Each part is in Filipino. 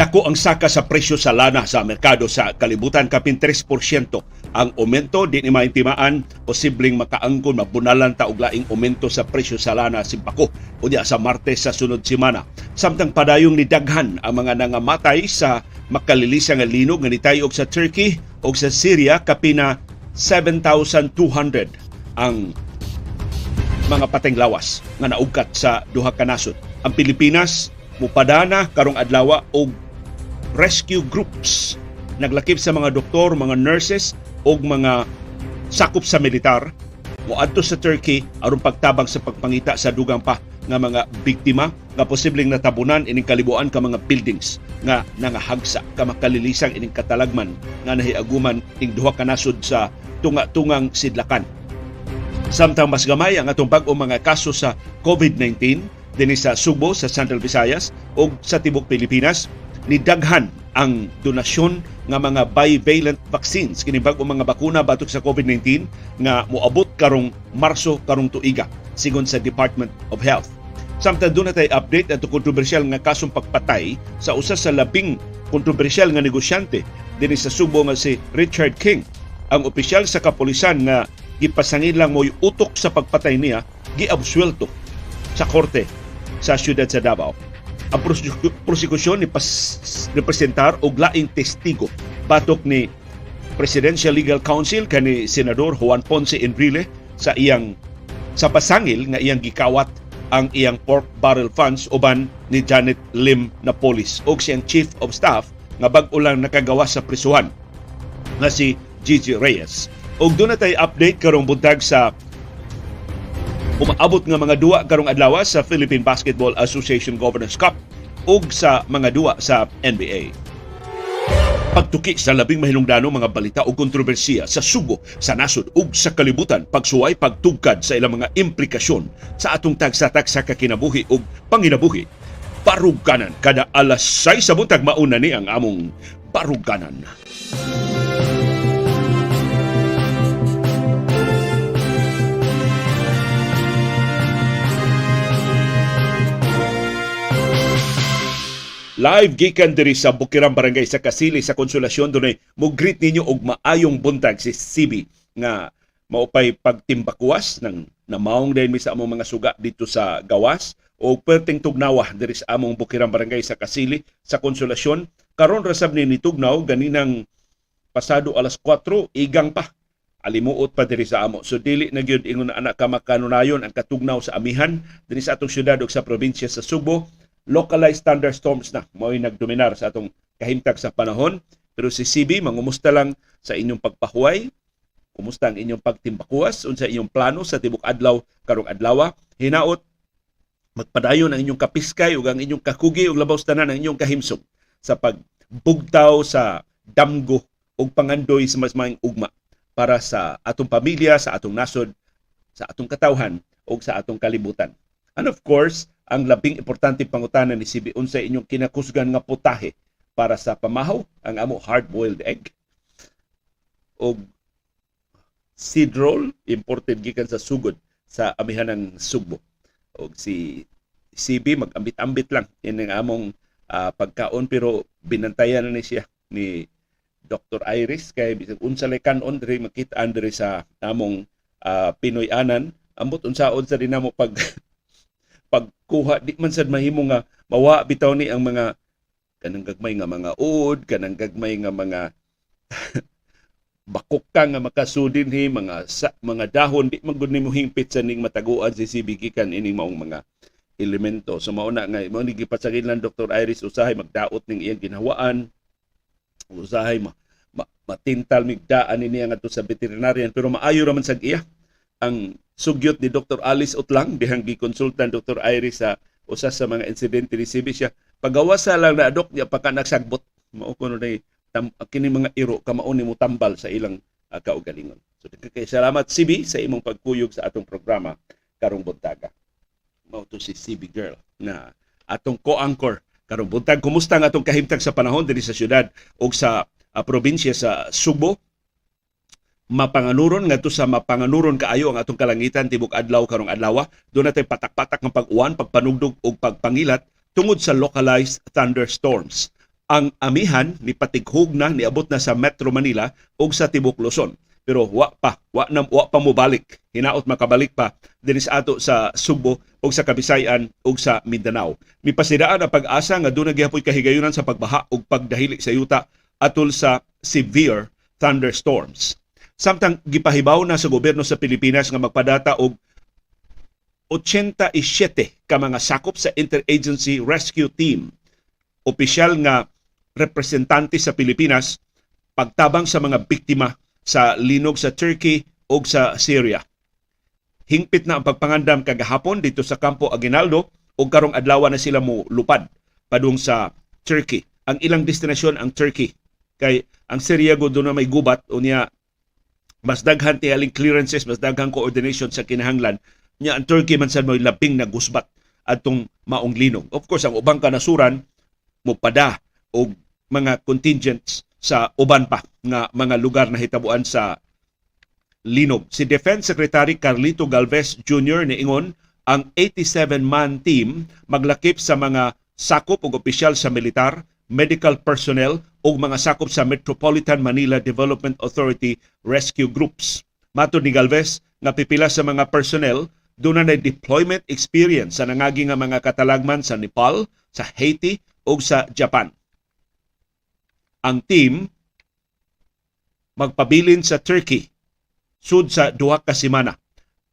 Dako ang saka sa presyo sa lana sa merkado sa kalibutan kapin 3% ang aumento di ni maintimaan posibleng makaangkon mabunalan ta og laing aumento sa presyo sa lana simpako. Unya sa Martes sa sunod semana. Samtang padayong ni daghan ang mga nangamatay sa makalilisa nga linog nga nitayog sa Turkey o sa Syria kapina 7,200 ang mga pateng lawas nga naugkat sa duha ka nasod. Ang Pilipinas mupadana karong adlaw og rescue groups. Naglakip sa mga doktor, mga nurses o mga sakop sa militar. Moadto sa Turkey aron pagtabang sa pagpangita sa dugang pa nga mga biktima nga posibleng natabunan ining kalibuan ka mga buildings nga nangahagsa ka makalilisan ining katalagman nga nahiaguman ing duha ka nasod sa tunga-tungang sidlakan. Samtang mas gamay ang atong bag-o mga kaso sa COVID-19 dinhi sa Subo sa Central Visayas o sa tibok Pilipinas nidaghan ang donasyon nga mga bivalent vaccines kini bag-o mga bakuna batok sa COVID-19 nga moabot karong Marso karong tuiga sigon sa Department of Health. Samtang doon natay update at kontrobersyal nga kasong pagpatay sa usa sa labing kontrobersyal nga negosyante dinhi sa Subo nga si Richard King. Ang opisyal sa kapulisan nga gipasangin lang mo'y utok sa pagpatay niya giabsuelto sa korte sa siyudad sa Davao. Ang prosek- prosekusyon ni pas representar og laing testigo batok ni Presidential Legal Counsel kani Senador Juan Ponce Enrile sa iyang sa pasangil nga iyang gikawat ang iyang pork barrel funds uban ni Janet Lim Napolis o siyang Chief of Staff nga bag-o lang nakagawa sa prisuhan nga si Gigi Reyes. Og doon na update karong buntag sa umaabot nga mga duwa karong adlaw sa Philippine Basketball Association Governors Cup ug sa mga duwa sa NBA. Pagtuki sa labing mahinungdanong mga balita o kontrobersiya sa sugo, sa nasod ug sa kalibutan, pagsuway pagtugkad sa ilang mga implikasyon sa atong tagsatak sa kakinabuhi ug panginabuhi. Baruganan kada alas 6 sa buntag mauna ni ang among baruganan. Live gikan diri sa Bukirang Barangay sa Kasili sa Konsolasyon. Dunay mo greet ninyo og maayong buntag si CB nga maupay pagtimbakuwas ng namaong mi sa among mga suga dito sa gawas. O perting tugnawa diri sa among Bukirang Barangay sa Kasili sa Konsolasyon. Karon ra sab ni nitugnaw ganinang pasado alas 4 igang pa. Alimuot pa diri sa amo. So dili na gyud ingon na anak ka makanunayon ang katugnaw sa amihan diri sa atong syudad ug sa probinsya sa Subo localized thunderstorms na mao'y nagdominar sa atong kahimtag sa panahon. Pero si CB, mangumusta lang sa inyong pagpahuway, kumusta ang inyong pagtimbakuas, unsa inyong plano sa tibok adlaw karong adlaw. Hinaot, magpadayon ang inyong kapiskay ug ang inyong kakugi ug labaw tanan ang inyong kahimsog sa pagbugtaw sa damgo ug pangandoy sa mas maing ugma para sa atong pamilya, sa atong nasod, sa atong katawhan ug sa atong kalibutan. And of course, ang labing importante pangutana ni CB unsa inyong kinakusgan nga putahe para sa pamahaw ang amo hard-boiled egg o seed roll imported gikan sa sugod sa amihan ng Sugbo. O si CB mag-ambit-ambit lang in ang among ah, pagkaon pero binantayan na ni siya ni Dr. Iris kay bisag unsa lay kanon diri makita diri sa among ah, Pinoy anan ambot unsaon sa dinamo pag pagkuha di man sad mahimo nga mawa bitaw ni ang mga kanang gagmay nga mga uod kanang gagmay nga mga bakok ka nga makasudin hi mga sa, mga dahon di man gud nimo hingpit sa ning mataguan si sibigikan ining maong mga elemento so mao na nga mao ni gipasagin lang Dr. Iris usahay magdaot ning iyang ginhawaan usahay ma, ma, matintal migdaan ini nga sa veterinarian pero maayo raman sag iya ang sugyot ni Dr. Alice Utlang dihang gikonsultan Dr. Iris sa usa sa mga insidente ni CB siya pagawas sa lang na adok niya pagka nagsagbot mao kuno nay tam, kini mga iro kamao ni mo tambal sa ilang uh, kaugalingon so kay salamat CB sa imong pagkuyog sa atong programa karong buntaga mao to si CB girl na atong co-anchor karong buntag kumusta ang atong kahimtang sa panahon diri sa syudad ug sa uh, probinsya sa Subo mapanganuron ngadto sa mapanganuron kaayo ang atong kalangitan tibok adlaw karong adlaw do natay patak-patak ng pag-uwan pagpanugdog ug pagpangilat tungod sa localized thunderstorms ang amihan ni patighog na niabot na sa Metro Manila ug sa Tibok Luzon. Pero wa pa, wa na wa pa mo balik. Hinaot makabalik pa dinhi sa ato sa Subo ug sa Kabisayan ug sa Mindanao. Mipasidaan ang pag-asa nga dunay gyapon kahigayunan sa pagbaha ug pagdahili sa yuta atol sa severe thunderstorms. Samtang gipahibaw na sa gobyerno sa Pilipinas nga magpadata og 87 ka mga sakop sa Interagency Rescue Team. Opisyal nga representante sa Pilipinas pagtabang sa mga biktima sa linog sa Turkey o sa Syria. Hingpit na ang pagpangandam kagahapon dito sa Campo Aguinaldo o karong adlaw na sila mo lupad padung sa Turkey. Ang ilang destinasyon ang Turkey. Kay ang Syria doon na may gubat o niya mas daghan tiyaling clearances, mas daghan coordination sa kinahanglan nya ang Turkey man sa may labing na gusbat atong maong linog. Of course, ang ubang kanasuran mo pada og mga contingents sa uban pa nga mga lugar na hitabuan sa linog. Si Defense Secretary Carlito Galvez Jr. niingon ang 87-man team maglakip sa mga sakop ug opisyal sa militar, medical personnel ug mga sakop sa Metropolitan Manila Development Authority rescue groups. Matod ni Galvez nga pipila sa mga personnel doon na deployment experience sa nangagi nga mga katalagman sa Nepal, sa Haiti ug sa Japan. Ang team magpabilin sa Turkey sud sa duha ka semana.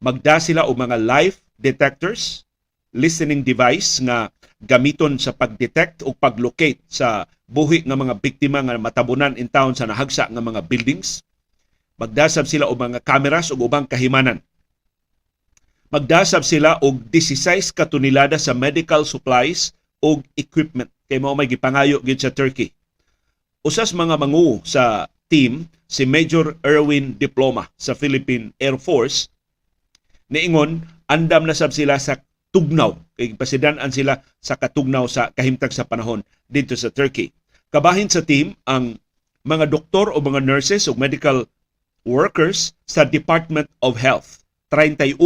Magda sila og mga life detectors, listening device nga gamiton sa pag-detect o pag-locate sa buhi nga mga biktima nga matabunan in town sa nahagsa nga mga buildings. Magdasab sila og mga cameras ug ubang kahimanan. Magdasab sila og 16 ka tonelada sa medical supplies ug equipment kay mao may gipangayo gid sa Turkey. Usas mga mangu sa team si Major Erwin Diploma sa Philippine Air Force niingon andam na sab sila sa tugnaw kay pasidan-an sila sa katugnaw sa kahimtang sa panahon dito sa Turkey. Kabahin sa team ang mga doktor o mga nurses o medical workers sa Department of Health. 31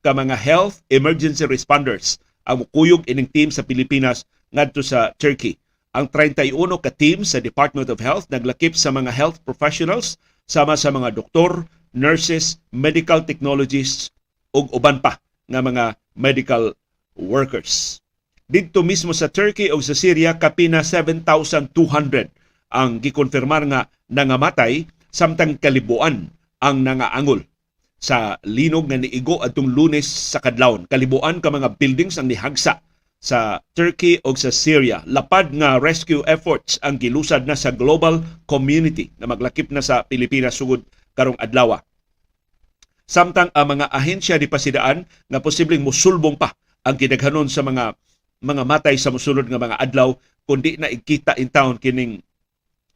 ka mga health emergency responders ang mukuyog ining team sa Pilipinas ngadto sa Turkey. Ang 31 ka team sa Department of Health naglakip sa mga health professionals sama sa mga doktor, nurses, medical technologists ug uban pa nga mga medical workers. Dito mismo sa Turkey o sa Syria kapina 7,200 ang gikonfirmar nga nangamatay samtang kalibuan ang nangaangol sa linog nga niigo atong Lunes sa kadlawon. Kalibuan ka mga buildings ang nihagsa sa Turkey o sa Syria. Lapad nga rescue efforts ang gilusad na sa global community na maglakip na sa Pilipinas sugod karong adlaw. Samtang ang mga ahensya di pasidaan nga posibleng musulbong pa ang kidaghanon sa mga mga matay sa musulod nga mga adlaw kundi na ikita in town kining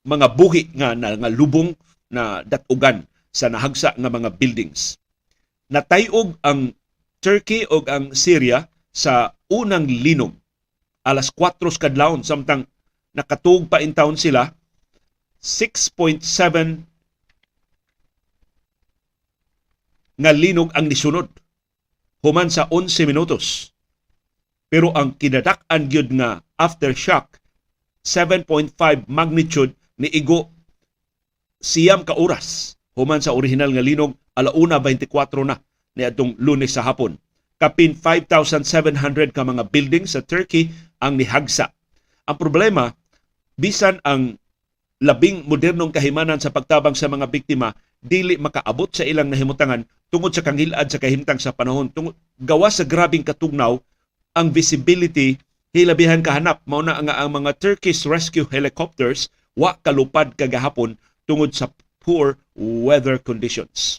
mga buhi nga na, nga lubong na datugan sa nahagsa nga mga buildings. Natayog ang Turkey o ang Syria sa unang linog alas 4 kadlawon samtang nakatug pa in town sila 6.7 nga linog ang nisunod human sa 11 minutos pero ang kinadak-an gyud nga aftershock 7.5 magnitude ni igo siyam ka oras human sa original nga linog alauna 24 na ni atong lunes sa hapon kapin 5,700 ka mga buildings sa Turkey ang nihagsa. Ang problema, bisan ang labing modernong kahimanan sa pagtabang sa mga biktima, dili makaabot sa ilang nahimutangan tungod sa kangilad sa kahimtang sa panahon. Tungod, gawa sa grabing katugnaw, ang visibility hilabihan kahanap. Mao na nga ang mga Turkish rescue helicopters wa kalupad kagahapon tungod sa poor weather conditions.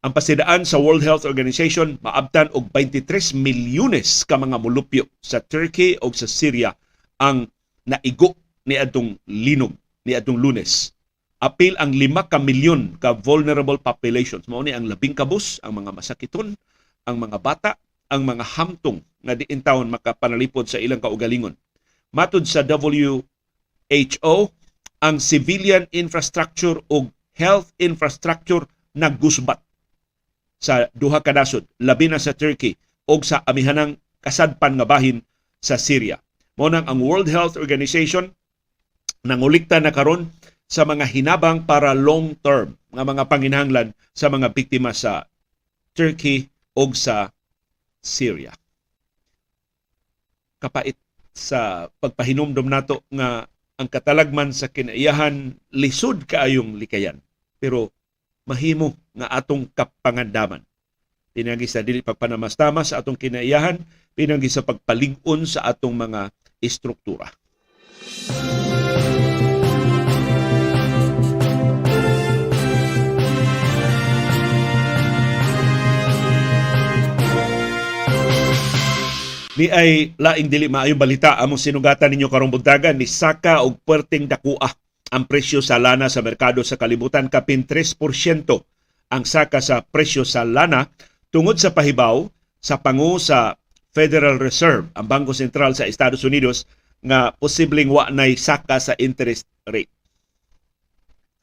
Ang pasidaan sa World Health Organization maabtan og 23 milyones ka mga mulupyo sa Turkey o sa Syria ang naigo ni adtong linog ni adtong Lunes. Apil ang 5 ka milyon ka vulnerable populations. Mao ni ang labing kabus, ang mga masakiton, ang mga bata, ang mga hamtong nga diin taon makapanalipod sa ilang kaugalingon. Matud sa WHO, ang civilian infrastructure o health infrastructure nagusbat sa duha ka nasod, labi na sa Turkey o sa amihanang kasadpan nga bahin sa Syria. Mo nang ang World Health Organization nangulikta na karon sa mga hinabang para long term nga mga panginahanglan sa mga biktima sa Turkey o sa Syria. Kapait sa pagpahinumdom nato nga ang katalagman sa kinaiyahan lisod kaayong likayan. Pero mahimo nga atong kapangandaman. Pinagi sa dili pagpanamastamas sa atong kinaiyahan, pinagi sa pagpalig-on sa atong mga istruktura. Ni ay laing dili maayong balita among sinugatan ninyo karong buntagan ni Saka og puwerteng dakua ang presyo sa lana sa merkado sa kalibutan kapin 3% ang saka sa presyo sa lana tungod sa pahibaw sa pangu sa Federal Reserve, ang Bangko Sentral sa Estados Unidos nga posibleng wa nay saka sa interest rate.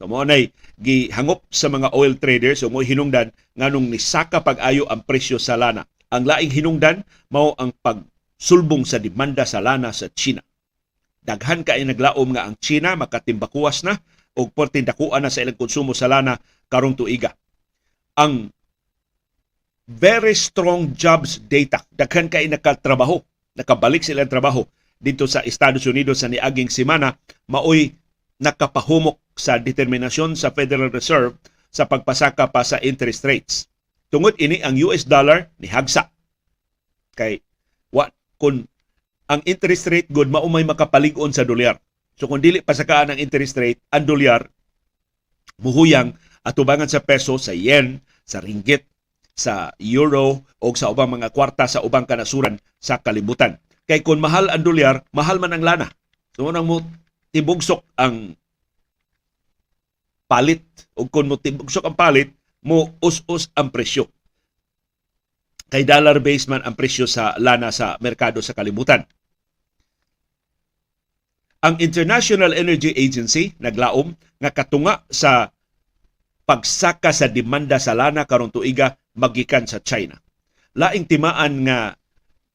So mo nay gihangop sa mga oil traders o mo hinungdan nganong nisaka pag-ayo ang presyo sa lana. Ang laing hinungdan mao ang pagsulbong sa demanda sa lana sa China. Daghan kay naglaom nga ang China makatimbakuwas na og portin dakuan na sa ilang konsumo sa lana karong tuiga. Ang very strong jobs data. Daghan kay nakatrabaho, nakabalik sila ang trabaho dito sa Estados Unidos sa niaging semana, maoy nakapahumok sa determinasyon sa Federal Reserve sa pagpasaka pa sa interest rates. Tungod ini ang US dollar ni hagsa. Kay wa kun ang interest rate good maumay makapalig-on sa dolyar. So kung dili pasakaan ang interest rate, ang dolyar muhuyang atubangan sa peso, sa yen, sa ringgit, sa euro o sa ubang mga kwarta sa ubang kanasuran sa kalibutan. Kay kung mahal ang dolyar, mahal man ang lana. So nang mo tibugsok ang palit o kung mo tibugsok ang palit, mo us-us ang presyo. Kay dollar base man ang presyo sa lana sa merkado sa kalibutan. Ang International Energy Agency naglaom nga katunga sa pagsaka sa demanda sa lana karong tuiga magikan sa China. Laing timaan nga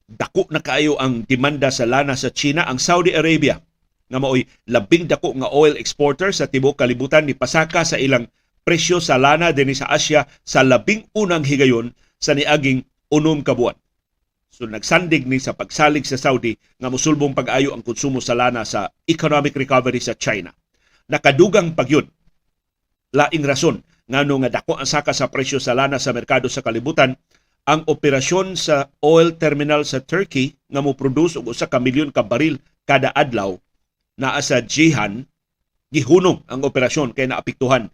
dako na kaayo ang demanda sa lana sa China ang Saudi Arabia nga maoy labing dako nga oil exporter sa tibuok kalibutan ni pasaka sa ilang presyo sa lana dinhi sa Asia sa labing unang higayon sa niaging unom ka buwan. So nagsandig ni sa pagsalig sa Saudi nga musulbong pag-ayo ang konsumo sa lana sa economic recovery sa China. Nakadugang pagyud laing rason ngano nga dako ang saka sa presyo sa lana sa merkado sa kalibutan ang operasyon sa oil terminal sa Turkey nga mo produce og usa ka milyon ka baril kada adlaw naa sa Jihan gihunong ang operasyon kay naapektuhan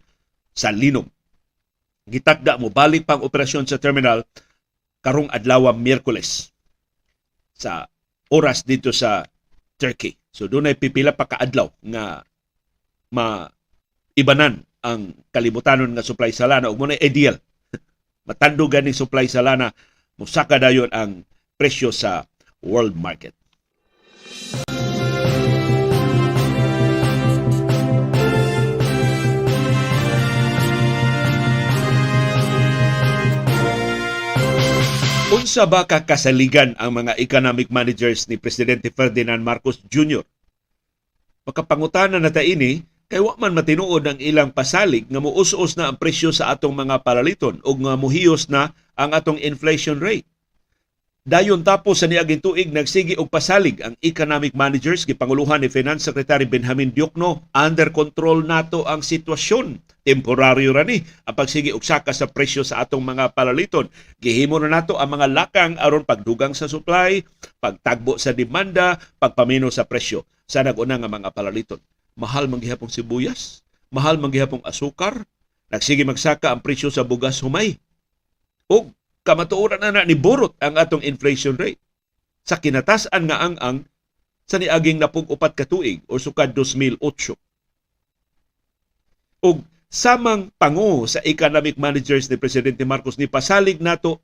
sa linom. Gitakda mo balik pang operasyon sa terminal karong adlaw Miyerkules sa oras dito sa Turkey. So doon ay pipila pa kaadlaw nga maibanan ang kalibutanon nga supply sa lana ug mo ideal matandugan ni supply sa lana musaka dayon ang presyo sa world market. Unsa ba kakasaligan ang mga economic managers ni Presidente Ferdinand Marcos Jr. Makapangutana na ta ini kay wa man matinuod ang ilang pasalig nga muus-us na ang presyo sa atong mga palaliton ug nga muhiyos na ang atong inflation rate. Dayon tapos sa niaging tuig nagsigi og pasalig ang economic managers gipanguluhan ni Finance Secretary Benjamin Diokno under control nato ang sitwasyon. Temporaryo ra ni ang pagsigi og saka sa presyo sa atong mga palaliton. Gihimo na nato ang mga lakang aron pagdugang sa supply, pagtagbo sa demanda, pagpamino sa presyo sa nag-una nga mga palaliton. Mahal man gihapong sibuyas, mahal man gihapong asukar, nagsige magsaka ang presyo sa bugas humay. Og kamatuoran na, na ni Borot ang atong inflation rate. Sa kinatasan nga ang ang sa niaging napug upat ka tuig o sukad 2008. Og samang pangu sa economic managers ni Presidente Marcos ni pasalig nato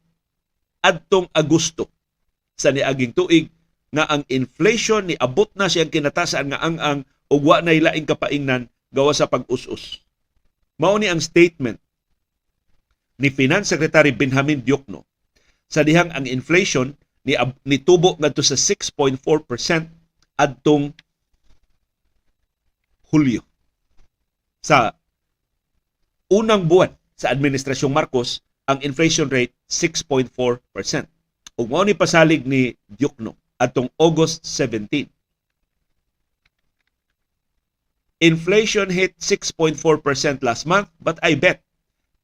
adtong Agosto sa niaging tuig nga ang inflation ni abot na siyang kinatasan nga ang ang ug wa nay laing kapaingnan gawa sa pag-us-us. Mao ni ang statement ni Finance Secretary Benjamin Diokno sa dihang ang inflation ni nitubo ngadto sa 6.4% adtong Hulyo. Sa unang buwan sa Administrasyong Marcos, ang inflation rate 6.4%. Ug mao ni pasalig ni Diokno atong August 17. Inflation hit 6.4% last month, but I bet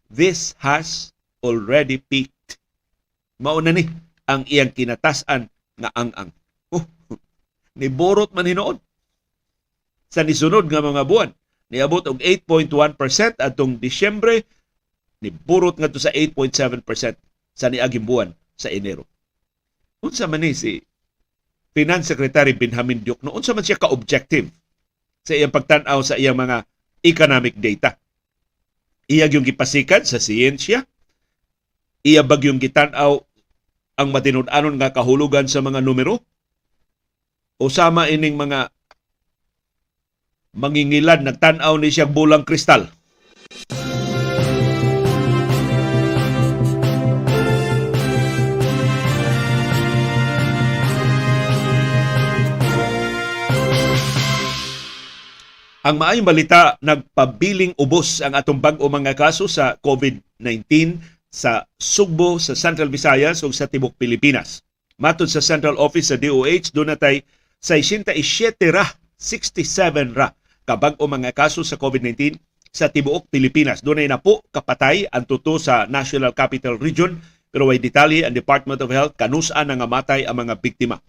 this has already peaked. Mao na ni ang iyang kinatasan nga ang-ang. Oh, niborot man hinoon. Sa nisunod nga mga buwan, niabot og 8.1% atong Disyembre, niburot nga to sa 8.7% sa niaging buwan sa Enero. Unsa man ni si Finance Secretary Benjamin Diokno, unsa man siya ka-objective sa iyang pagtan-aw sa iyang mga economic data. Iya yung gipasikan sa siyensya, iya bag yung gitan-aw ang matinud-anon nga kahulugan sa mga numero, o sama ining mga mangingilad nagtan-aw ni siyang bulang kristal. Ang maayong balita, nagpabiling ubos ang atong bag-o mga kaso sa COVID-19 sa Sugbo, sa Central Visayas ug sa Tibok Pilipinas. Matod sa Central Office sa DOH, doon natay 67 ra, 67 ra kabag-o mga kaso sa COVID-19 sa tibuok Pilipinas. Doon ay napo kapatay ang tuto sa National Capital Region pero way detalye ang Department of Health kanusa na nga matay ang mga biktima.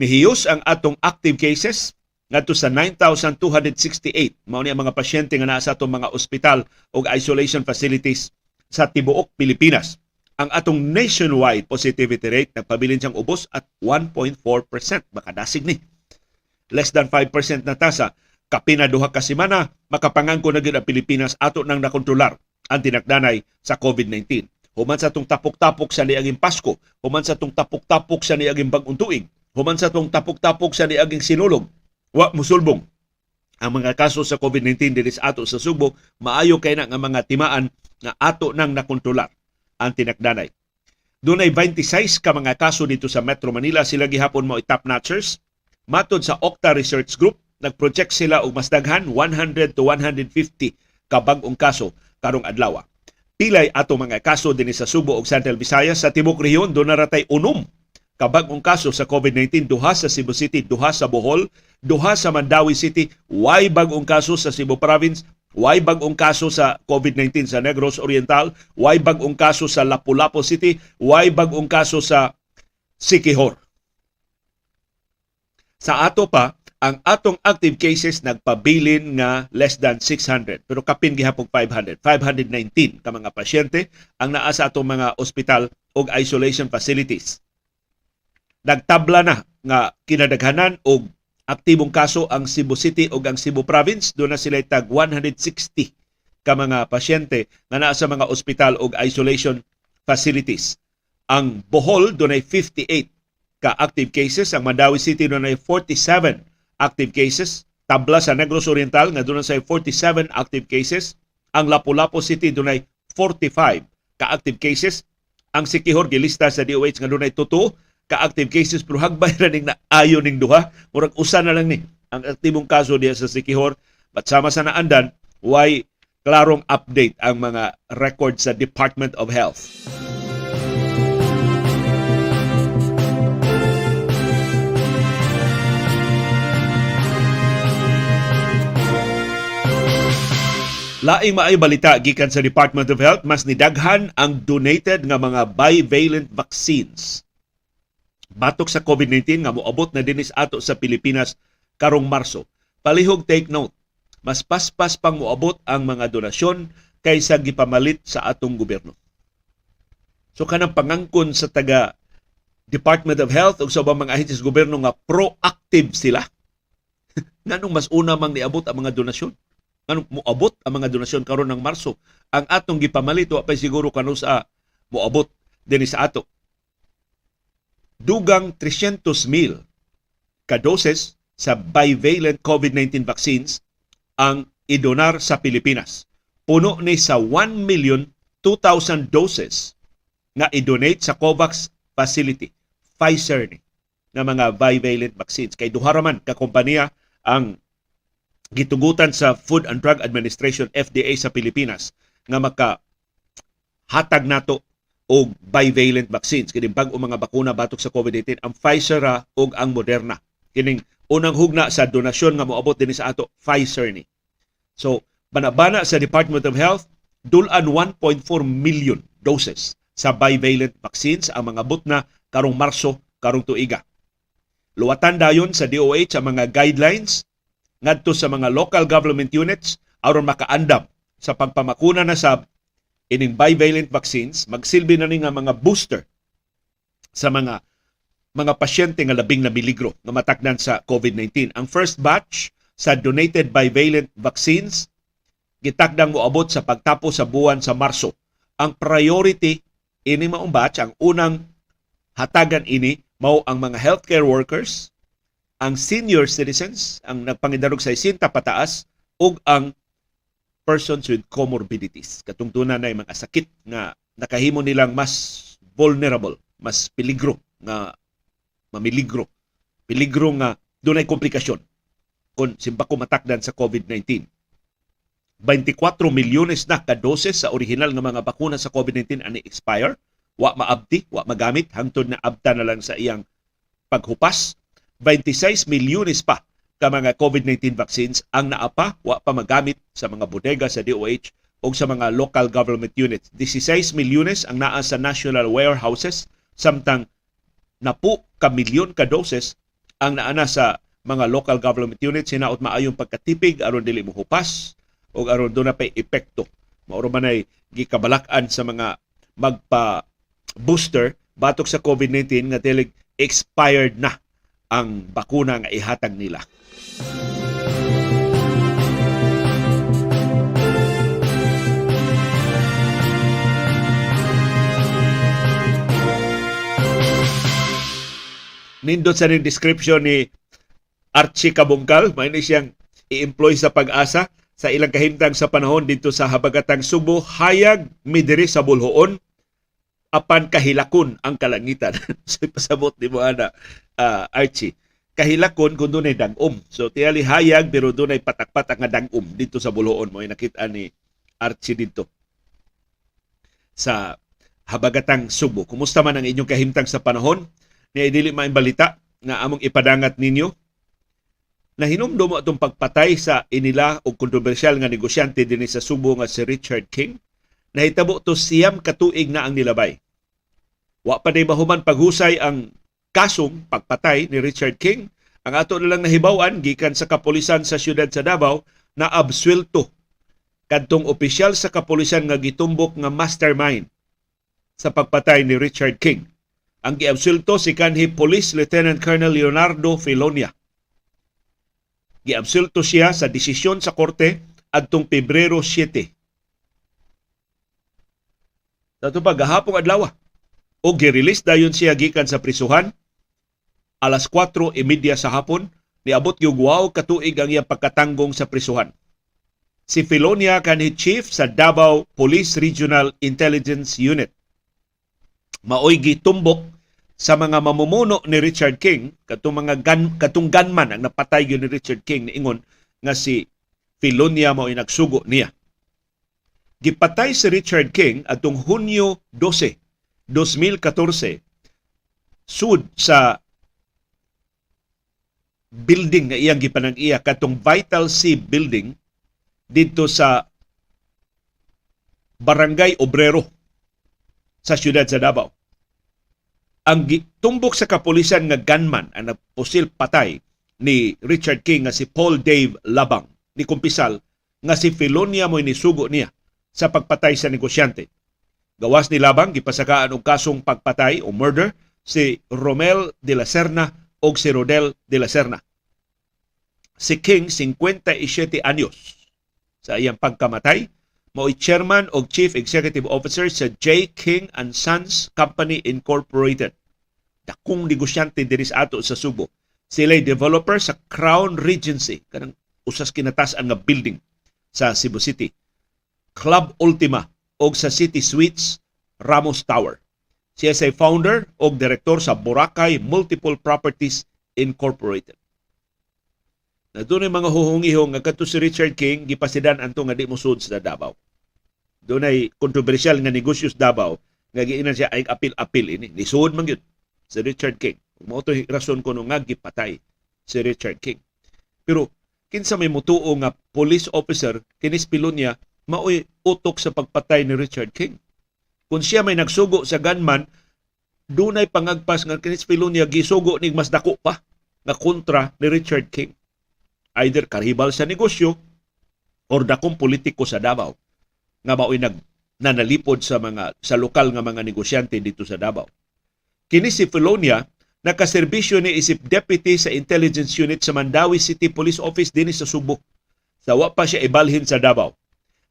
Mihiyos ang atong active cases ngadto sa 9,268 mao ni ang mga pasyente nga naa sa atong mga ospital o isolation facilities sa tibuok Pilipinas. Ang atong nationwide positivity rate nagpabilin siyang ubos at 1.4%. Baka dasig ni. Less than 5% na tasa. Kapina duha ka semana, makapangangko na gid ang Pilipinas ato nang nakontrolar ang tinakdanay sa COVID-19. Human sa tong tapok-tapok sa niaging Pasko, human sa tong tapok-tapok sa niaging bagong tuig, human sa tong tapok-tapok sa niaging sinulog, wa musulbong ang mga kaso sa COVID-19 diri sa ato sa Subo, maayo kay na nga mga timaan nga ato nang nakontrolar ang tinakdanay. Doon ay 26 ka mga kaso dito sa Metro Manila. Sila gihapon mo top notchers. Matod sa Octa Research Group, nag-project sila og mas daghan 100 to 150 ka bag-ong kaso karong adlaw. Pilay ato mga kaso dinhi sa Subo ug Central Visayas. Sa tibok rehiyon do na ratay unom ka bag-ong kaso sa COVID-19 duha sa Cebu City, duha sa Bohol, duha sa Mandawi City, way bag-ong kaso sa Cebu Province, way bag-ong kaso sa COVID-19 sa Negros Oriental, way bag-ong kaso sa Lapu-Lapu City, way bag-ong kaso sa Sikihor. Sa ato pa, ang atong active cases nagpabilin nga less than 600 pero kapin gihapon 500 519 ka mga pasyente ang naa sa atong mga ospital ug isolation facilities. Nagtabla na nga kinadaghanan og aktibong kaso ang Cebu City ug ang Cebu Province. Do na sila tag 160 ka mga pasyente nga naa sa mga ospital ug isolation facilities. Ang Bohol dunay 58 ka active cases. Ang Mandawi City dunay 47 active cases. Tabla sa Negros Oriental nga dunay say 47 active cases. Ang Lapu-Lapu City dunay 45 ka active cases. Ang Sikihor gilista sa DOH nga dunay tuto ka-active cases. Pero hagbay na ning naayo ning duha. Murag usa na lang ni ang aktibong kaso diya sa Sikihor but sama sa naandan why klarong update ang mga record sa Department of Health. Laing maay balita gikan sa Department of Health mas nidaghan ang donated nga mga bivalent vaccines batok sa COVID-19 nga moabot na dinis ato sa Pilipinas karong Marso. Palihog take note, mas paspas pang moabot ang mga donasyon kaysa gipamalit sa atong gobyerno. So kanang pangangkon sa taga Department of Health ug sa ubang mga ahensya sa gobyerno nga proactive sila. Nganong mas una mang niabot ang mga donasyon? Nganong moabot ang mga donasyon karon ng Marso? Ang atong gipamalit wa pa siguro kanu sa moabot dinhi sa ato dugang 300,000 ka doses sa bivalent COVID-19 vaccines ang idonar sa Pilipinas. Puno ni sa 1 million 2,000 doses nga idonate sa COVAX facility. Pfizer ni. nga mga bivalent vaccines. Kay duha ra man ka kompanya ang gitugutan sa Food and Drug Administration FDA sa Pilipinas nga maka hatag nato og bivalent vaccines. Kini bag-o mga bakuna batok sa COVID-19 ang Pfizer ra ug ang Moderna. Kining unang hugna sa donasyon nga moabot dinhi sa ato Pfizer ni. So banabana sa Department of Health dulan 1.4 million doses sa bivalent vaccines ang mga butna karong Marso karong tuiga. Luwatan dayon sa DOH ang mga guidelines ngadto sa mga local government units aron makaandam sa pagpamakuna na sa ining bivalent vaccines magsilbi na ni nga mga booster sa mga mga pasyente nga labing na miligro nga matakdan sa COVID-19. Ang first batch sa donated bivalent vaccines gitakdang moabot sa pagtapos sa buwan sa Marso. Ang priority ini maong batch, ang unang hatagan ini mao ang mga healthcare workers, ang senior citizens, ang nagpangidarog sa 60 pataas, ug ang persons with comorbidities. Katungtunan na mga sakit nga nakahimo nilang mas vulnerable, mas peligro nga mamiligro. Peligro nga dunay komplikasyon kung simbako matakdan sa COVID-19. 24 milyones na ka doses sa original nga mga bakuna sa COVID-19 ani expire, wa maabti, wa magamit hangtod na abta na lang sa iyang paghupas. 26 milyones pa ka mga COVID-19 vaccines ang naapa wa pa magamit sa mga bodega sa DOH o sa mga local government units. 16 milyones ang naa sa national warehouses samtang napu ka milyon ka doses ang naana sa mga local government units hinaot maayong pagkatipig aron dili mohupas o aron do na pay epekto. Mauro man ay gikabalak-an sa mga magpa booster batok sa COVID-19 nga tilig expired na ang bakuna nga ihatag nila. Nindot sa description ni Archie Kabungkal, may ni siyang i-employ sa pag-asa sa ilang kahimtang sa panahon dito sa habagatang Subo, hayag midiri sa bulhoon apan kahilakon ang kalangitan. so pasabot ni mo ana uh, Archie. Kahilakon kung doon ay dangom. So tiyali hayag pero doon ay patak-patak nga dangom dito sa bulhoon mo. nakita ni Archie dito sa habagatang Subo. Kumusta man ang inyong kahimtang sa panahon? Ni dili balita nga among ipadangat ninyo na hinumdum mo atong pagpatay sa inila o kontrobersyal nga negosyante dinhi sa Subo nga si Richard King nahitabo to siyam katuig na ang nilabay. Wa pa day mahuman paghusay ang kasong pagpatay ni Richard King. Ang ato nilang nahibawan gikan sa kapulisan sa siyudad sa Davao na absuelto kadtong opisyal sa kapulisan nga gitumbok nga mastermind sa pagpatay ni Richard King. Ang giabsulto si kanhi Police Lieutenant Colonel Leonardo Filonia. Giabsulto siya sa desisyon sa korte adtong Pebrero 7. Dato pa gahapong adlaw o gi-release dayon siya gikan sa prisuhan alas 4:30 sa hapon niabot gyud wow katuig ang iyang pagkatanggong sa prisuhan. Si Filonia kanhi chief sa Davao Police Regional Intelligence Unit. Maoy gitumbok sa mga mamumuno ni Richard King katong mga gun, katong gunman ang napatay ni Richard King niingon nga si Filonia mao nagsugo niya. Gipatay si Richard King atong Hunyo 12, 2014 sud sa building nga iyang gipanag-iya katong Vital C building dito sa Barangay Obrero sa siyudad sa Davao ang tumbok sa kapulisan nga gunman ang napusil patay ni Richard King nga si Paul Dave Labang ni kumpisal nga si Filonia mo nisugo niya sa pagpatay sa negosyante. Gawas ni Labang gipasakaan og kasong pagpatay o murder si Romel de la Serna o si Rodel de la Serna. Si King 57 anyos sa iyang pagkamatay mo'y chairman o chief executive officer sa J. King and Sons Company Incorporated. Dakong negosyante diri sa ato sa Subo. Sila developer sa Crown Regency, kanang usas kinatasan nga building sa Cebu City. Club Ultima o sa City Suites Ramos Tower. Siya say founder o direktor sa Boracay Multiple Properties Incorporated. Na doon mga huhungihong nga kadto si Richard King gipasidan anto nga di musud sa Davao. Doon ay kontrobersyal nga negosyo sa Davao nga giinan siya ay apil-apil ini. Nisud man gyud si Richard King. Mao to rason kuno nga gipatay si Richard King. Pero kinsa may mutuo nga police officer kinis Pilonia maoy utok sa pagpatay ni Richard King. Kung siya may nagsugo sa gunman, dunay pangagpas nga kinis Pilonia gisugo ning mas dako pa nga kontra ni Richard King. Either karibal sa negosyo or dakong politiko sa Davao nga mao'y nag nanalipod sa mga sa lokal nga mga negosyante dito sa Davao. Kini si Filonia nakaserbisyo ni isip deputy sa intelligence unit sa Mandawi City Police Office dinhi sa Subo. Sa wa pa siya ibalhin sa Davao.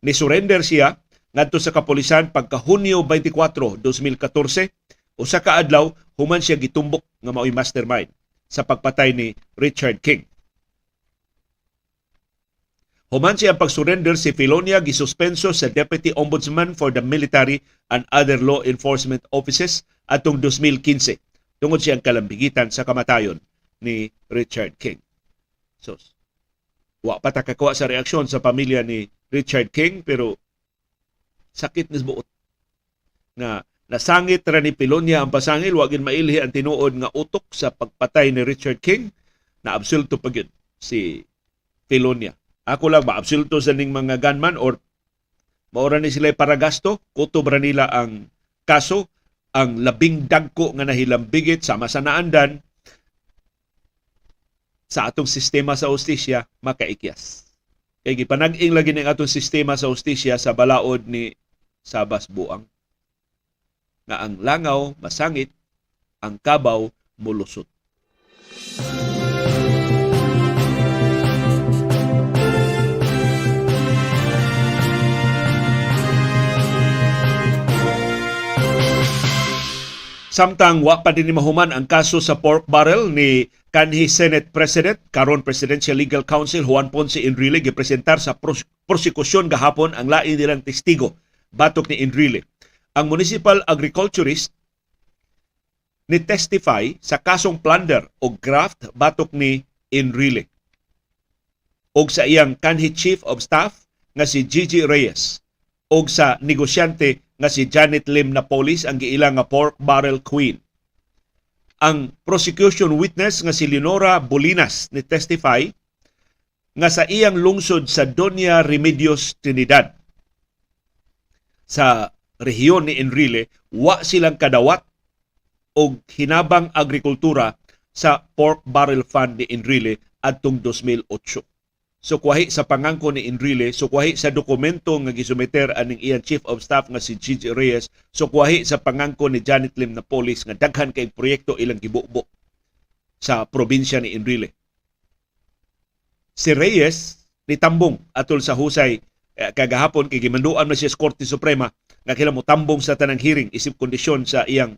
Ni surrender siya ngadto sa kapulisan pagka Hunyo 24, 2014 usa ka adlaw human siya gitumbok nga mao'y mastermind sa pagpatay ni Richard King. Human siya ang pag-surrender si Filonia gisuspenso sa Deputy Ombudsman for the Military and Other Law Enforcement Offices atong 2015 tungod siyang kalambigitan sa kamatayon ni Richard King. So, wa pa ta kakuha sa reaksyon sa pamilya ni Richard King pero sakit ni buot na nasangit ra ni Pilonia ang pasangil wagin mailhi ang tinuod nga utok sa pagpatay ni Richard King na absulto pa gyud si Pilonia. Ako lang maabsulto sa ning mga gunman or maura ni sila para gasto, kutob ra nila ang kaso, ang labing dagko nga nahilambigit sama sa naandan sa atong sistema sa ustisya makaikyas. Kay gipanag-ing lagi ning atong sistema sa ustisya sa balaod ni Sabas Buang nga ang langaw masangit, ang kabaw mulusot. Samtang wa pa din mahuman ang kaso sa pork barrel ni kanhi Senate President karon Presidential Legal Counsel Juan Ponce Enrile gipresentar sa pros- prosekusyon gahapon ang lain nilang testigo batok ni Enrile. Ang municipal agriculturist ni testify sa kasong plunder o graft batok ni Enrile. Og sa iyang kanhi Chief of Staff nga si Gigi Reyes og sa negosyante nga si Janet Lim Napolis ang giilang nga pork barrel queen. Ang prosecution witness nga si Leonora Bolinas ni testify nga sa iyang lungsod sa Doña Remedios Trinidad sa rehiyon ni Enrile wa silang kadawat og hinabang agrikultura sa pork barrel fund ni Enrile adtong 2008. So kuwahi sa pangangko ni Enrile, so kuwahi sa dokumento nga gisumiter aning iyang Chief of Staff nga si Gigi Reyes, so kuwahi sa pangangko ni Janet Lim na police nga daghan kay proyekto ilang gibubo sa probinsya ni Enrile. Si Reyes nitambong atol sa husay eh, kagahapon kay gimanduan na siya sa Korte Suprema nga kila mo tambong sa tanang hearing isip kondisyon sa iyang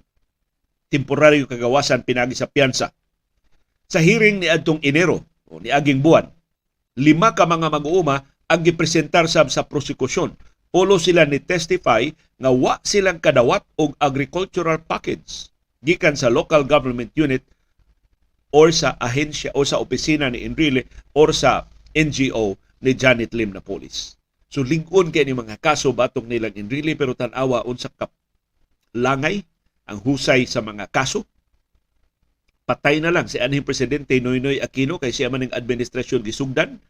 temporaryo kagawasan pinagi sa piyansa. Sa hearing ni adtong Enero o ni aging buwan, lima ka mga mag-uuma ang gipresentar sab sa prosekusyon. Pulo sila ni testify nga wa silang kadawat og agricultural package gikan sa local government unit or sa ahensya o sa opisina ni Enrile or sa NGO ni Janet Lim na police. So lingon kay ni mga kaso batok nilang Enrile pero tanawa unsa kap langay ang husay sa mga kaso patay na lang si anhing presidente Noynoy Aquino kay siya man ng administrasyon gisugdan.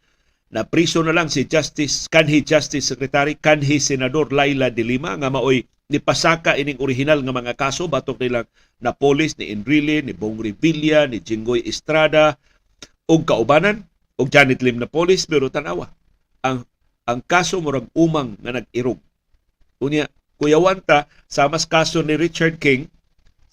Na priso na lang si Justice kanhi Justice Secretary kanhi Senador Laila de Lima nga maoy ni pasaka ining original nga mga kaso batok nilang na polis ni Enrile ni Bong Revilla ni Jinggoy Estrada og kaubanan og Janet Lim na polis pero tanawa ang ang kaso murag umang nga nag-irog. Unya kuyawanta sa mas kaso ni Richard King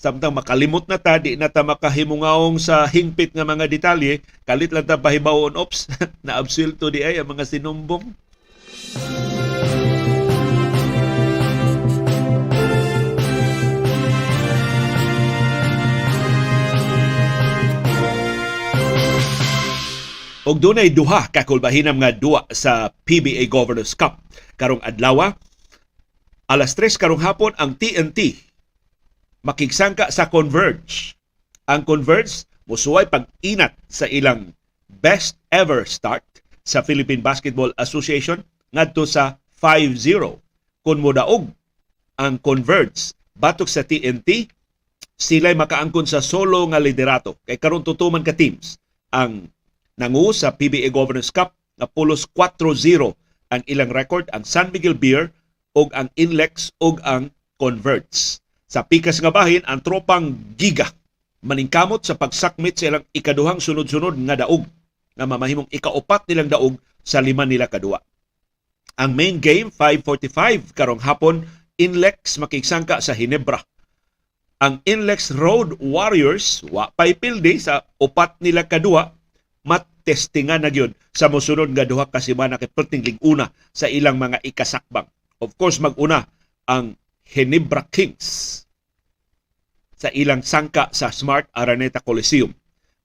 samtang makalimot na ta di na ta makahimungaong sa hingpit nga mga detalye. Kalit lang ta pahibawon ops na absulto di ay ang mga sinumbong. Og dunay duha ka kulbahinam nga duwa sa PBA Governors Cup. Karong adlaw alas 3 karong hapon ang TNT makigsangka sa Converge. Ang Converge musuway pag-inat sa ilang best ever start sa Philippine Basketball Association ngadto sa 5-0 kun modaog ang Converge batok sa TNT sila'y makaangkon sa solo nga liderato kay karon tutuman ka teams ang nangu sa PBA Governors Cup na pulos 4-0 ang ilang record ang San Miguel Beer og ang Inlex og ang Converts. Sa pikas nga bahin ang tropang Giga maningkamot sa pagsakmit sa ilang ikaduhang sunod-sunod nga daog nga mamahimong ikaupat nilang daog sa lima nila kadua. Ang main game 5:45 karong hapon Inlex makigsangka sa Hinebra ang Inlex Road Warriors wa pay pilde sa upat nila kadua matestingan na gyud sa mosunod nga duha ka semana kay perting lig-una sa ilang mga ikasakbang. Of course maguna ang Hinebra Kings sa ilang sangka sa Smart Araneta Coliseum.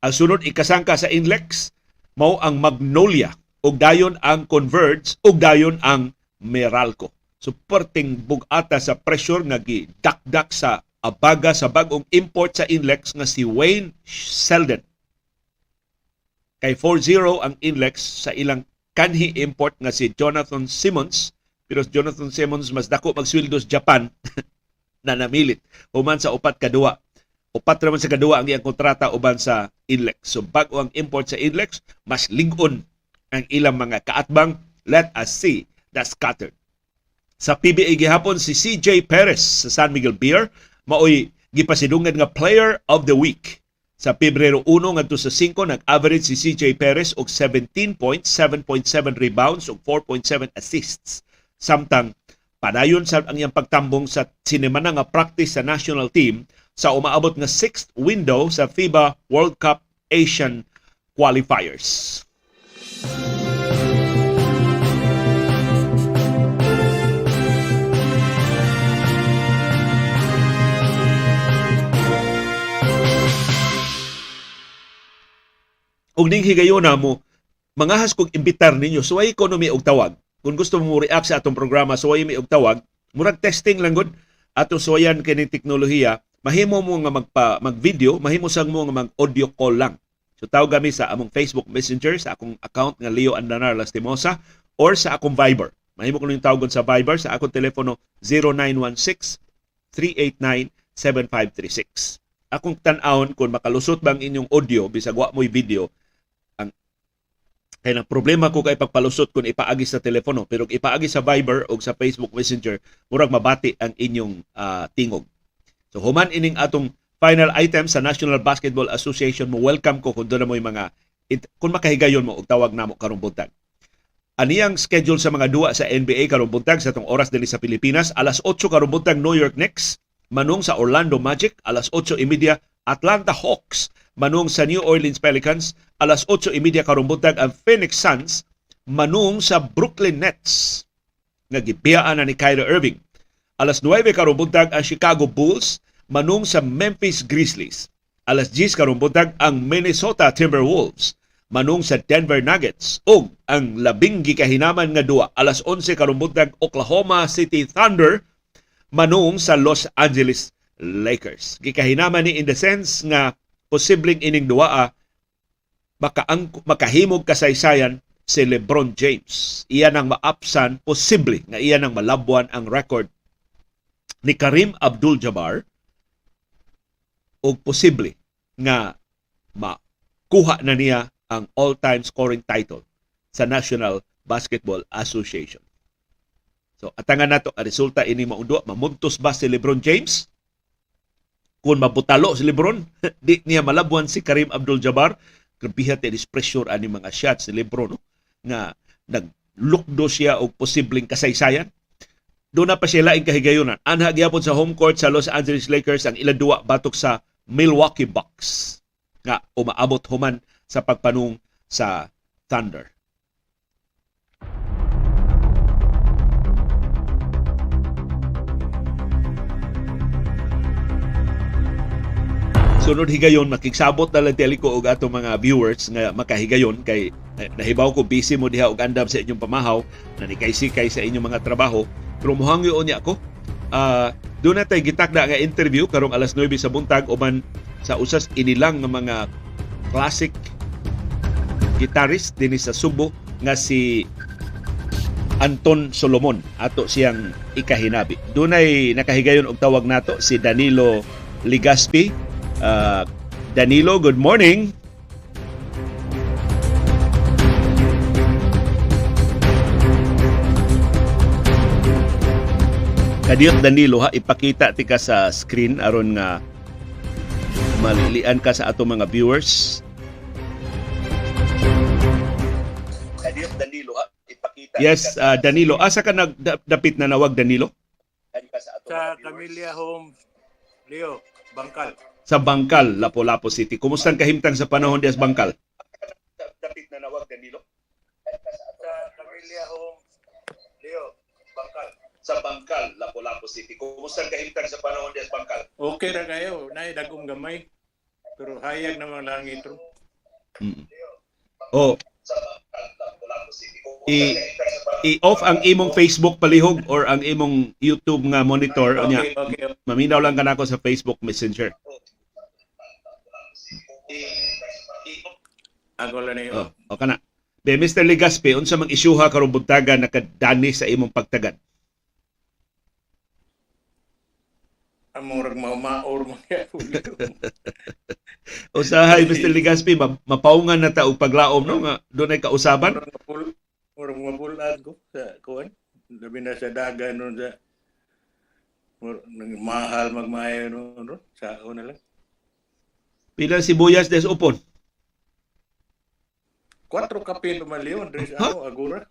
Ang sunod ikasangka sa Inlex mao ang Magnolia ug dayon ang Converge ug dayon ang Meralco. So perting bugata sa pressure nga gidakdak sa abaga sa bagong import sa Inlex nga si Wayne Selden. Kay 4-0 ang Inlex sa ilang kanhi import nga si Jonathan Simmons. Pero Jonathan Simmons mas dako magsweldo sa Japan na namilit. Human sa upat kadua. Upat naman sa kadua ang iyang kontrata uban sa Inlex. So bago ang import sa Inlex, mas lingon ang ilang mga kaatbang. Let us see the scattered. Sa PBA gihapon si CJ Perez sa San Miguel Beer maoy gipasidungan nga Player of the Week. Sa Pebrero 1 ngadto sa 5 nag-average si CJ Perez og 17 points, 7.7 rebounds ug 4.7 assists. Samtang padayon sa ang iyang pagtambong sa sinemana nga practice sa national team sa umaabot nga 6th window sa FIBA World Cup Asian qualifiers. ug ning higayon na mo mangahas kog imbitar ninyo suway economy og tawag kung gusto mo react sa atong programa suway mi og tawag murag testing lang gud. Ato suwayan kini teknolohiya. Mahimo mo nga magpa mag-video mahimo sang mo nga mag audio call lang. So tawag kami sa among Facebook Messenger sa akong account nga Leo Andanar Lastimosa or sa akong Viber. Mahimo ko ning tawagon sa Viber sa akong telepono 0916 389 7536 akong tan-awon kung makalusot bang inyong audio bisag wa mo'y video kaya ang problema ko kay pagpalusot kung ipaagi sa telepono pero ipaagi sa Viber o sa Facebook Messenger murag mabati ang inyong uh, tingog. So human ining atong final item sa National Basketball Association mo welcome ko kung doon na mo yung mga it, kung makahigayon mo og tawag namo karong buntag. Aniyang schedule sa mga duwa sa NBA karong buntag sa tong oras dinhi sa Pilipinas alas 8 karong buntag New York Knicks manung sa Orlando Magic alas 8:30 Atlanta Hawks manung sa New Orleans Pelicans alas 8:30 karong buntag ang Phoenix Suns manung sa Brooklyn Nets nga gibiyaan na ni Kyrie Irving. Alas 9 karong buntag ang Chicago Bulls manung sa Memphis Grizzlies. Alas 10 karong buntag ang Minnesota Timberwolves manung sa Denver Nuggets ug ang labing gikahinaman nga duwa alas 11 karong buntag Oklahoma City Thunder manung sa Los Angeles Lakers. Gikahinaman ni in the sense nga posibleng ining duaa makaang makahimog kasaysayan si LeBron James. Iyan ang maapsan posible nga iyan ang malabwan ang record ni Karim Abdul-Jabbar o posible nga makuha na niya ang all-time scoring title sa National Basketball Association. So atangan nato ang resulta ini maundo mamuntos ba si LeBron James kung mabutalo si Lebron, di niya malabuan si Karim Abdul-Jabbar. Grabiha te pressure ani mga shots si Lebron no? nga naglukdo siya og posibleng kasaysayan. Doon na pa siya laing kahigayonan. Anha gyapon sa home court sa Los Angeles Lakers ang ilang duwa batok sa Milwaukee Bucks nga umaabot human sa pagpanung sa Thunder. Sunod higayon makigsabot na lang teli ko og ato mga viewers nga makahigayon kay nahibaw ko busy mo diha og andam sa inyong pamahaw na nikay-sikay sa inyong mga trabaho pero mohangyo niya ako Ah, doon na tayo gitakda nga interview karong alas 9 sa buntag uban sa usas inilang nga mga classic guitarist dinhi sa Subo nga si Anton Solomon ato siyang ikahinabi. Dunay nakahigayon og tawag nato si Danilo Ligaspi. Ah, Danilo, good morning. Kadiyot Danilo ha ipakita ti ka sa screen aron nga malilian ka sa ato mga viewers. Kadiyot Danilo ha ipakita Yes, uh, Danilo. Asa ka nagdapit na nawag Danilo? sa Camellia Homes, Leo, Bangkal. Sa Bangkal, Lapu-Lapu City. Kumusta ang kahimtang sa panahon dias Bangkal? Dapit na nawag Danilo. Sa Camellia Homes, Leo, Bangkal. Sa Bangkal, Lapu-Lapu City. Kumusta ang kahimtang sa panahon dias Bangkal? Okay na kayo, nay dagong gamay. Pero hayag naman lang ito. Mm. Oh, i i-off ang imong Facebook palihog or ang imong YouTube nga monitor o Okay, okay. okay. maminaw lang kanako sa Facebook Messenger. Ako lang na yun. Oh, o kana. Be Mr. Legaspi, unsa mang isyuha karong buntaga nakadani sa imong pagtagad? Among rag maumaor kaya. Usahay Mr. Legaspi, ma- mapaungan na ta og paglaom no nga dunay kausaban. Murag mapulan ko sa kuwan. Labi na sa dagan nun sa mahal magmayo nun, nun sa ako na lang. Pila sibuyas des upon. 4 kapin lumaliyon, Dres Ha? ako, agura.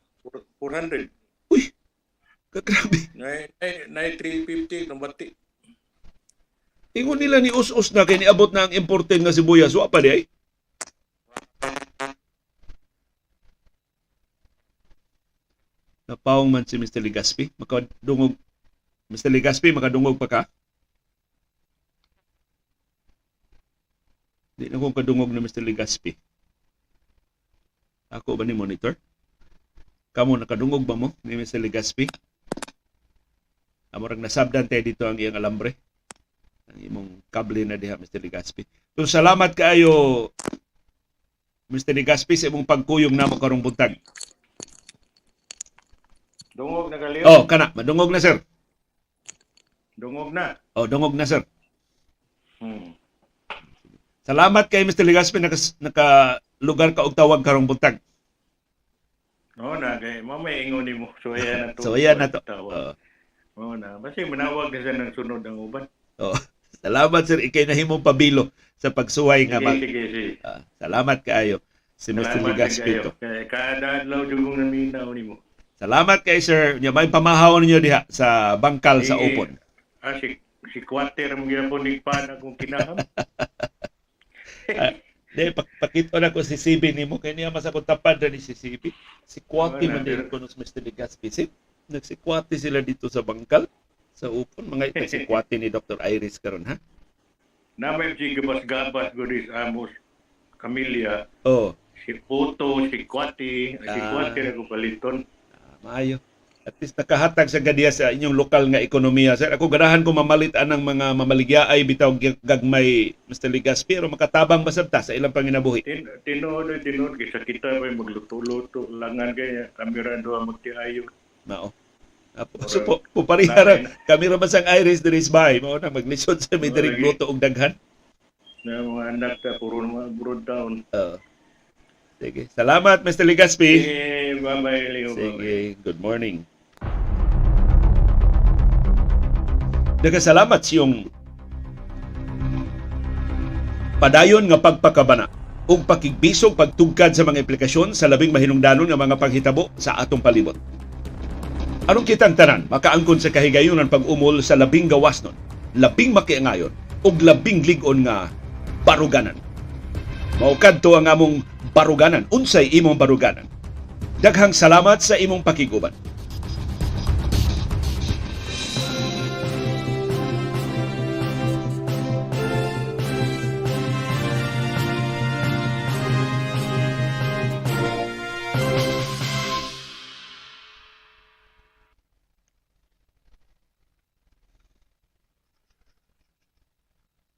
400. Kagrabe. Nay, nay, nay 350 ng bati. Ingon nila ni us-us na kay niabot na ang imported nga sibuyas wa pa di ay. Napawang man si Mr. Legaspi. Makadungog Mr. Legaspi, makadungog pa ka? Di na kong kadungog na Mr. Legaspi. Ako ba ni monitor? Kamo nakadungog ba mo ni Mr. Legaspi? Amorang nasabdan tayo dito ang iyang alambre ang imong kable na diha Mr. Legaspi. So salamat kaayo Mr. Legaspi sa imong pagkuyog namo karong buntag. Dungog na kaliyo. Oh, kana, madungog na sir. Dungog na. Oh, dungog na sir. Hmm. Salamat kay Mr. Legaspi naka, naka lugar ka og tawag karong buntag. No na kay mamay ingon nimo. So ayan na to. So ayan na to. Tawag. Oh, Oo na. Basta manawag na sa nang sunod ang uban. oh. Salamat sir ikay nahimong pabilo sa pagsuway nga mag sige, sige. Ah, salamat kaayo si Mr. Salamat Legaspi. kayo. to. Kaya kada adlaw jugong naminaw nimo. Salamat kay sir. Nya may pamahaw ninyo diha sa bangkal sa. Upon. Ah, si, si Quater mo gyapon ni pan akong kinaham. Ah, Di, pak pakito na ko si CB ni mo. Kaya niya masakot tapad na ni si CB. Si Kwati man din ko nung Mr. Legaspi. Si, nagsikwati sila dito sa bangkal. Sa upon. Mga ito si Kwati ni Dr. Iris karon ha? Namin si gabas-gabas guris amos Camilla, Oh, si Puto, si Kwati, si Ah. Quater ako paliton. ah, maayo. At least nakahatag sa gadiya sa inyong lokal nga ekonomiya. Sir, ako ganahan ko mamalit anang mga mamaligyaay bitaw gag- gagmay Mr. Legaspi pero makatabang basabta sa ilang panginabuhi. Tin tinood ay tinood kaysa kita may magluto-luto langan kaya kamera doa magtiayo. Mao. Apo, so po, po parihara, kami raman sang Iris diri sa bahay. Mao na maglisod sa may direk luto og daghan. Na mga anak ta puro mga broad down. Oo. sige. Salamat, Mr. Legaspi. Eh, bye-bye, Leo. Sige. Good morning. Nagkasalamat siyong padayon nga pagpakabana ug pakigbisog pagtugkad sa mga implikasyon sa labing mahinungdanon nga mga panghitabo sa atong palibot. Anong kitang tanan makaangkon sa kahigayunan pag-umol sa labing gawas nun, labing makiangayon ug labing ligon nga baruganan. Maukad to ang among baruganan. Unsay imong baruganan? Daghang salamat sa imong pakiguban.